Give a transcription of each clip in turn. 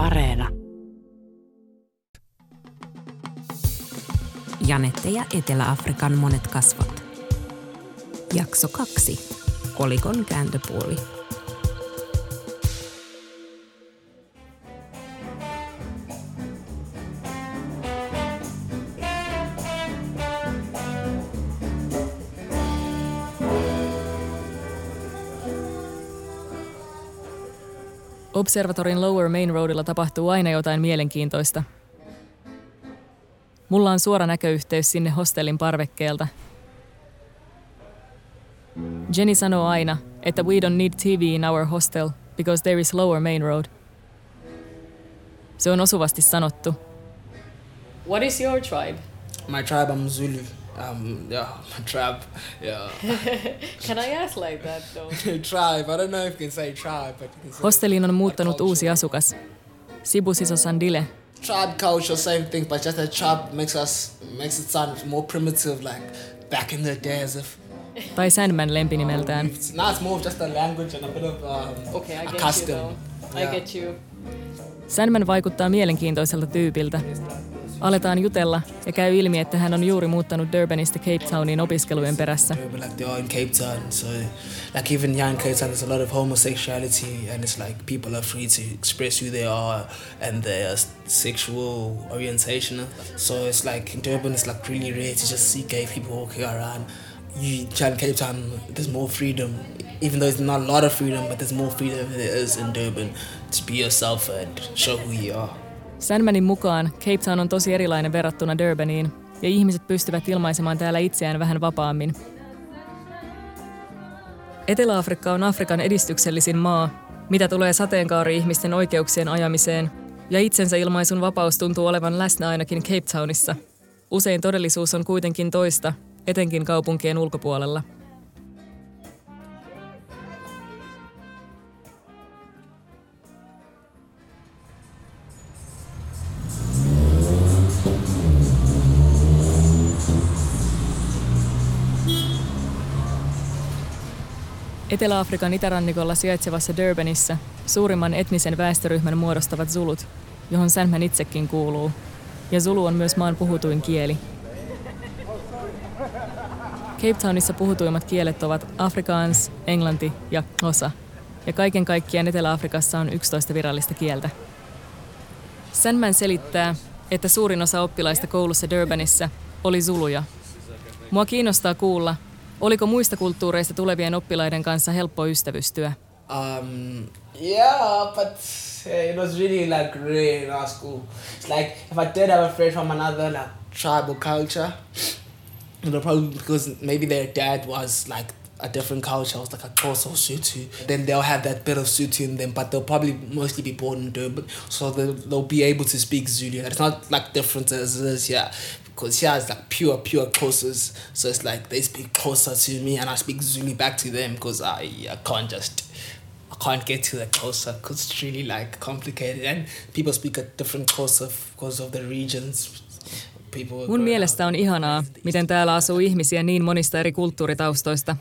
Areena. Janette ja Etelä-Afrikan monet kasvot. Jakso kaksi. Kolikon kääntöpuoli. Observatorin Lower Main Roadilla tapahtuu aina jotain mielenkiintoista. Mulla on suora näköyhteys sinne hostellin parvekkeelta. Jenny sanoo aina, että we don't need TV in our hostel because there is Lower Main Road. Se on osuvasti sanottu. What is your tribe? My tribe, I'm Zulu. Um, yeah, my tribe. Yeah. Can I ask like that though? tribe. I don't know if you can say tribe, but you can say Hostelliin on muuttanut uusi asukas. Sibusiso Sandile. tribe culture, same thing, but just that tribe makes us makes it sound more primitive, like back in the day, as if. Tai Sandman lempinimeltään. It's, now it's more of just a language and a bit of um, a custom. Yeah. you. Sandman vaikuttaa mielenkiintoiselta tyypiltä. Aletaan jutella ja käy ilmi, että hän on juuri muuttanut Durbanista Cape Towniin opiskelujen perässä. It's it's it's. You in Cape Town, there's more freedom, even though there's not a lot of freedom, but there's more freedom than there is in Durban to be yourself and show who you are. Sandmanin mukaan Cape Town on tosi erilainen verrattuna Durbaniin, ja ihmiset pystyvät ilmaisemaan täällä itseään vähän vapaammin. Etelä-Afrikka on Afrikan edistyksellisin maa, mitä tulee sateenkaari-ihmisten oikeuksien ajamiseen, ja itsensä ilmaisun vapaus tuntuu olevan läsnä ainakin Cape Townissa. Usein todellisuus on kuitenkin toista, etenkin kaupunkien ulkopuolella. Etelä-Afrikan itärannikolla sijaitsevassa Durbanissa suurimman etnisen väestöryhmän muodostavat zulut, johon Sandman itsekin kuuluu. Ja zulu on myös maan puhutuin kieli. Cape Townissa puhutuimmat kielet ovat afrikaans, englanti ja osa. Ja kaiken kaikkiaan Etelä-Afrikassa on 11 virallista kieltä. Sandman selittää, että suurin osa oppilaista koulussa Durbanissa oli zuluja. Mua kiinnostaa kuulla, Oliko muista kulttuureista tulevien oppilaiden kanssa helppo ystävystyä? Um, yeah, but uh, it was really like really in our school. It's like if I did have a friend from another like tribal culture, you know, probably because maybe their dad was like a different culture, was like a or Sotho, then they'll have that bit of Sotho in them, but they'll probably mostly be born in Durban, so they'll, they'll be able to speak Zulu. It's not like different as it is because here it's like pure, pure Xhosas, so it's like they speak Xhosa to me and I speak Zulu back to them because I, I can't just I can't get to the Xhosa because it's really like complicated and people speak a different Xhosa because of the regions. People Mun mielestä on ihanaa, miten täällä asuu ihmisiä niin monista eri kulttuuritaustoista.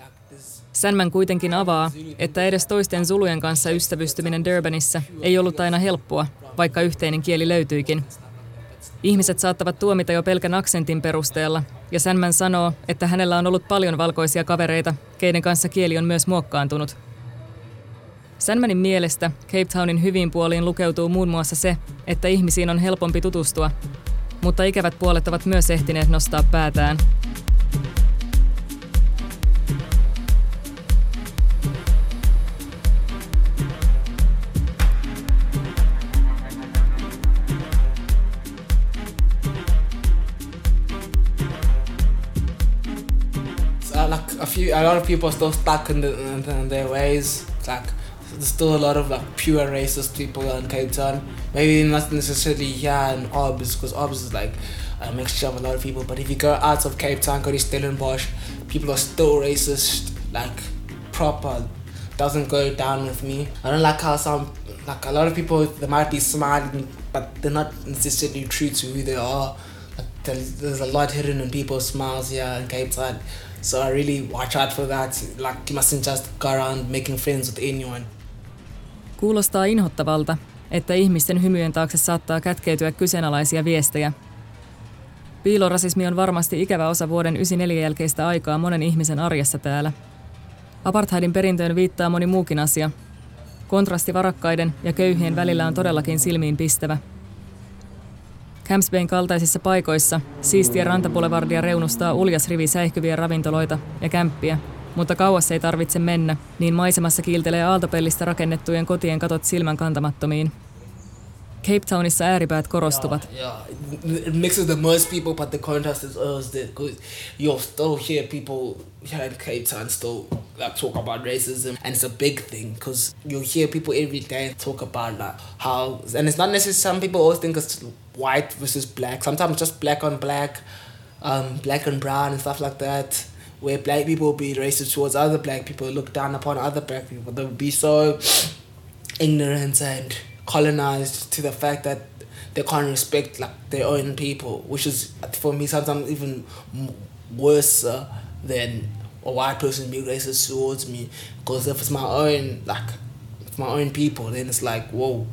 Sandman kuitenkin avaa, että edes toisten zulujen kanssa ystävystyminen Durbanissa ei ollut aina helppoa, vaikka yhteinen kieli löytyikin. Ihmiset saattavat tuomita jo pelkän aksentin perusteella, ja Sandman sanoo, että hänellä on ollut paljon valkoisia kavereita, keiden kanssa kieli on myös muokkaantunut. Sandmanin mielestä Cape Townin hyvin puoliin lukeutuu muun muassa se, että ihmisiin on helpompi tutustua, mutta ikävät puolet ovat myös ehtineet nostaa päätään. A lot of people are still stuck in, the, in, in their ways. It's like there's still a lot of like pure racist people in Cape Town. Maybe not necessarily here in Orbs, because Orbs is like a mixture of a lot of people. But if you go out of Cape Town, go to Stellenbosch, people are still racist, like proper. Doesn't go down with me. I don't like how some, like a lot of people, they might be smiling, but they're not necessarily true to who they are. Like there's a lot hidden in people's smiles here in Cape Town. So I really watch out for that. Like you mustn't just go around making friends with anyone. Kuulostaa inhottavalta, että ihmisten hymyjen taakse saattaa kätkeytyä kyseenalaisia viestejä. Piilorasismi on varmasti ikävä osa vuoden 94 jälkeistä aikaa monen ihmisen arjessa täällä. Apartheidin perintöön viittaa moni muukin asia. Kontrasti varakkaiden ja köyhien välillä on todellakin silmiin pistävä. Bayn kaltaisissa paikoissa siistiä rantapulevardia reunustaa uljas rivi säihkyviä ravintoloita ja kämppiä, mutta kauas ei tarvitse mennä, niin maisemassa kiiltelee aaltopellistä rakennettujen kotien katot silmän kantamattomiin. Cape Townissa ääripäät korostuvat. Yeah, yeah. It mixes the most people, but the contrast is always because you'll still hear people here in Cape Town still like talk about racism, and it's a big thing because you hear people every day talk about like how, and it's not necessarily. Some people always think it's white versus black. Sometimes just black on black, um, black and brown, and stuff like that. Where black people will be racist towards other black people, look down upon other black people. They'll be so ignorant and colonized to the fact that they can't respect like their own people, which is for me sometimes even worse than a white person being racist towards me. Because if it's my own like, my own people, then it's like whoa.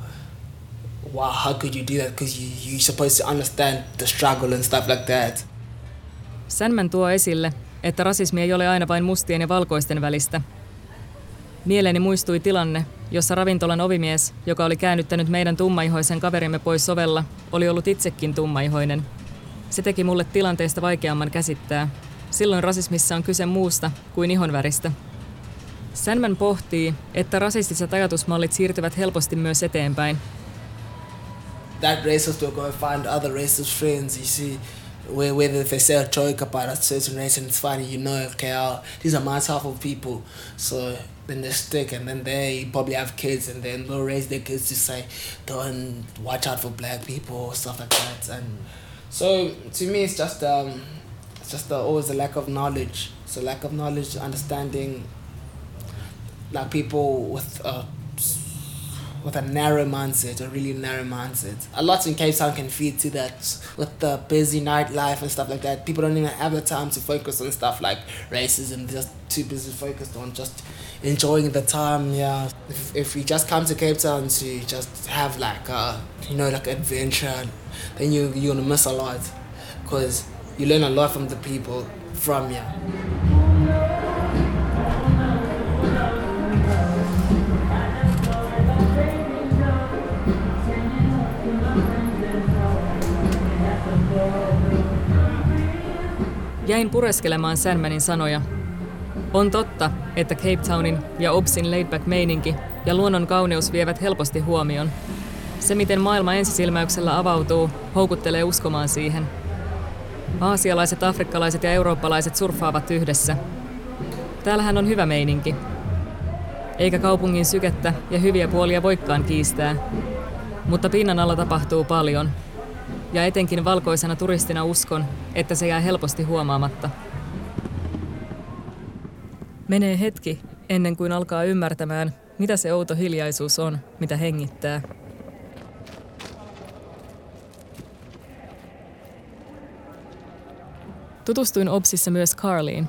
Wow, how could you do that? Because you, you're supposed to understand the struggle and stuff like that. Sandman tuo esille, että rasismi ei ole aina vain mustien ja valkoisten välistä. Mieleeni muistui tilanne, jossa ravintolan ovimies, joka oli käännyttänyt meidän tummaihoisen kaverimme pois sovella, oli ollut itsekin tummaihoinen. Se teki mulle tilanteesta vaikeamman käsittää. Silloin rasismissa on kyse muusta kuin ihonväristä. Sandman pohtii, että rasistiset ajatusmallit siirtyvät helposti myös eteenpäin. That racist will go and find other racist friends, you see. Where, whether if they say a joke about a certain race and it's funny, you know, okay, oh, these are my type of people. So then they stick and then they probably have kids and then they'll raise their kids to say, don't watch out for black people or stuff like that. And so to me, it's just, um, it's just uh, always a lack of knowledge. A lack of knowledge, understanding like people with a with a narrow mindset, a really narrow mindset. A lot in Cape Town can feed to that with the busy nightlife and stuff like that. People don't even have the time to focus on stuff like racism. They're just too busy focused on just enjoying the time. Yeah, if, if you just come to Cape Town to just have like a you know like adventure, then you you're gonna miss a lot because you learn a lot from the people from here. Jäin pureskelemaan Sandmanin sanoja. On totta, että Cape Townin ja Obsin laidback meininki ja luonnon kauneus vievät helposti huomion. Se, miten maailma ensisilmäyksellä avautuu, houkuttelee uskomaan siihen. Aasialaiset, afrikkalaiset ja eurooppalaiset surffaavat yhdessä. Täällähän on hyvä meininki. Eikä kaupungin sykettä ja hyviä puolia voikkaan kiistää. Mutta pinnan alla tapahtuu paljon – ja etenkin valkoisena turistina uskon, että se jää helposti huomaamatta. Menee hetki ennen kuin alkaa ymmärtämään, mitä se outo hiljaisuus on, mitä hengittää. Tutustuin Obsissa myös Carliin.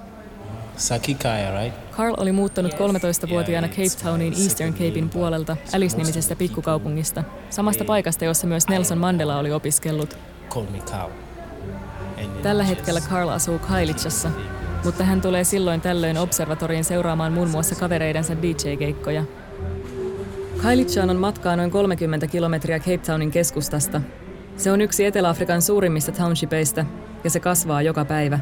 Sakikaya, right? Carl oli muuttanut 13-vuotiaana Cape Towniin Eastern Capein puolelta Alice-nimisestä pikkukaupungista, samasta paikasta, jossa myös Nelson Mandela oli opiskellut. Tällä hetkellä Carl asuu Kailitsassa, mutta hän tulee silloin tällöin observatoriin seuraamaan muun muassa kavereidensa DJ-keikkoja. Kailitsaan on matkaa noin 30 kilometriä Cape Townin keskustasta. Se on yksi Etelä-Afrikan suurimmista townshipeista ja se kasvaa joka päivä.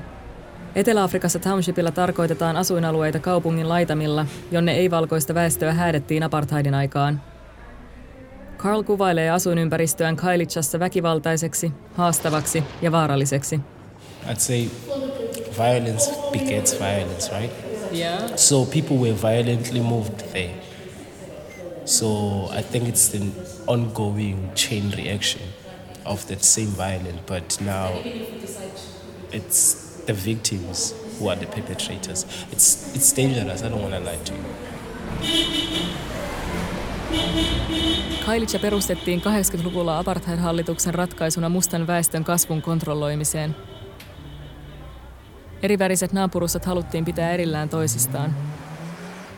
Etelä-Afrikassa townshipilla tarkoitetaan asuinalueita kaupungin laitamilla, jonne ei-valkoista väestöä häädettiin apartheidin aikaan. Carl kuvailee asuinympäristöään Kailichassa väkivaltaiseksi, haastavaksi ja vaaralliseksi. I'd say violence begets violence, right? Yeah. So people were violently moved there. So I think it's an ongoing chain reaction of that same violence, but now it's the victims who are the perpetrators. It's it's dangerous. I don't want to lie to you. Kailitsa perustettiin 80-luvulla apartheid-hallituksen ratkaisuna mustan väestön kasvun kontrolloimiseen. Eriväriset naapurusat haluttiin pitää erillään toisistaan.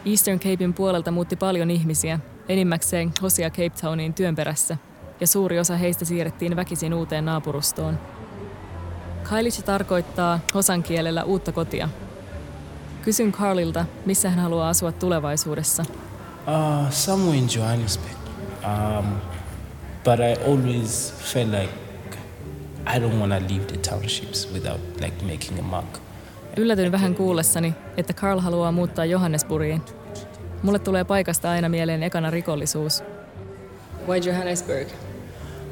Eastern Capein puolelta muutti paljon ihmisiä, enimmäkseen Hosia Cape Towniin työn perässä, ja suuri osa heistä siirrettiin väkisin uuteen naapurustoon. Kailicha tarkoittaa Hosan kielellä uutta kotia. Kysyn Carlilta, missä hän haluaa asua tulevaisuudessa. Uh, somewhere in Johannesburg. Um, but I always felt like I don't want to leave the townships without like making a mark. Yllätyin vähän kuullessani, että Carl haluaa muuttaa Johannesburgiin. Mulle tulee paikasta aina mieleen ekana rikollisuus. Why Johannesburg?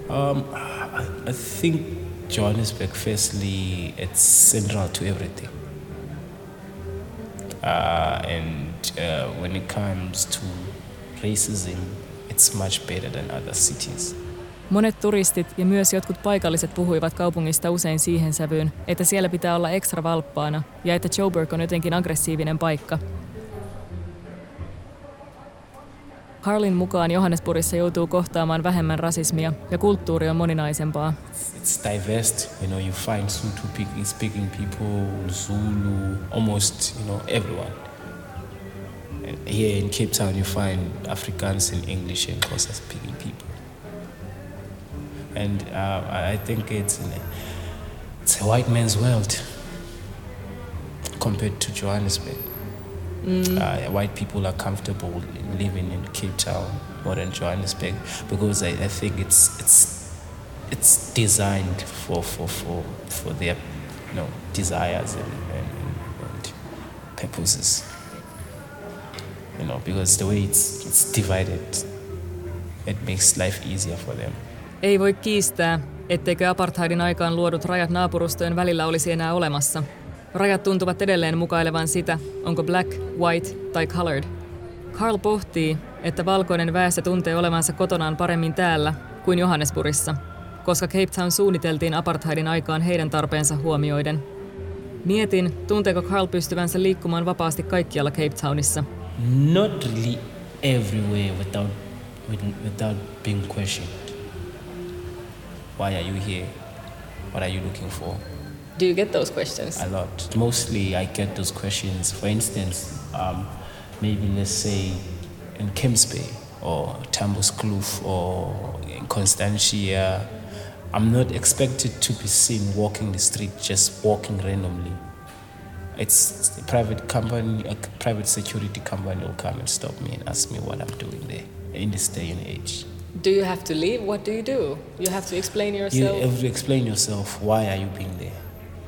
Um, I, I think Johannesburg, firstly, it's central to everything. Uh, and uh, when it comes to racism, it's much better than other cities. Monet turistit ja myös jotkut paikalliset puhuivat kaupungista usein siihen sävyyn, että siellä pitää olla ekstra valppaana ja että Joburg on jotenkin aggressiivinen paikka. Carlin mukaan Johannesburgissa joutuu kohtaamaan vähemmän rasismia ja kulttuuri on moninaisempaa. It's diverse, you know, you find Sutu speaking people, Zulu, almost, you know, everyone. Here in Cape Town, you find Africans and English and Xhosa speaking people. And uh, I think it's, it's a white man's world compared to Johannesburg. Mm. Uh, white people are comfortable living in Cape Town more than Johannesburg because I, I think it's it's it's designed for for, for, for their you know desires and, and, and purposes. You know, because the way it's it's divided, it makes life easier for them. Ei voi kiistää, etteikö apartheidin aikaan luodut rajat naapurustojen välillä olisi enää olemassa – Rajat tuntuvat edelleen mukailevan sitä, onko black, white tai colored. Carl pohtii, että valkoinen väestö tuntee olevansa kotonaan paremmin täällä kuin Johannesburgissa, koska Cape Town suunniteltiin apartheidin aikaan heidän tarpeensa huomioiden. Mietin, tunteeko Carl pystyvänsä liikkumaan vapaasti kaikkialla Cape Townissa. Not really everywhere without, without being questioned. Why are you here? What are you looking for? Do you get those questions? A lot. Mostly, I get those questions. For instance, um, maybe let's say in Kemps Bay or Tambos Kloof or in Constantia, I'm not expected to be seen walking the street, just walking randomly. It's a private company, a private security company will come and stop me and ask me what I'm doing there in this day and age. Do you have to leave? What do you do? You have to explain yourself. You have to explain yourself. Why are you being there?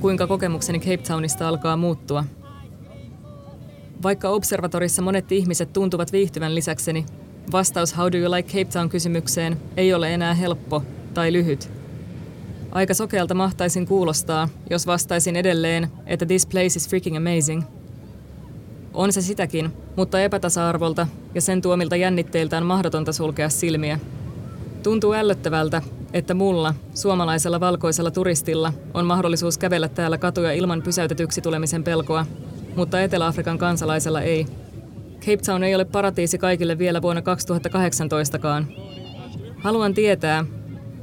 kuinka kokemukseni Cape Townista alkaa muuttua. Vaikka observatorissa monet ihmiset tuntuvat viihtyvän lisäkseni, vastaus How do you like Cape Town kysymykseen ei ole enää helppo tai lyhyt. Aika sokealta mahtaisin kuulostaa, jos vastaisin edelleen, että this place is freaking amazing. On se sitäkin, mutta epätasa-arvolta ja sen tuomilta jännitteiltä on mahdotonta sulkea silmiä. Tuntuu ällöttävältä, että mulla, suomalaisella valkoisella turistilla, on mahdollisuus kävellä täällä katuja ilman pysäytetyksi tulemisen pelkoa, mutta Etelä-Afrikan kansalaisella ei. Cape Town ei ole paratiisi kaikille vielä vuonna 2018kaan. Haluan tietää,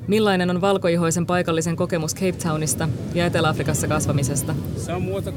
millainen on valkoihoisen paikallisen kokemus Cape Townista ja Etelä-Afrikassa kasvamisesta. Some water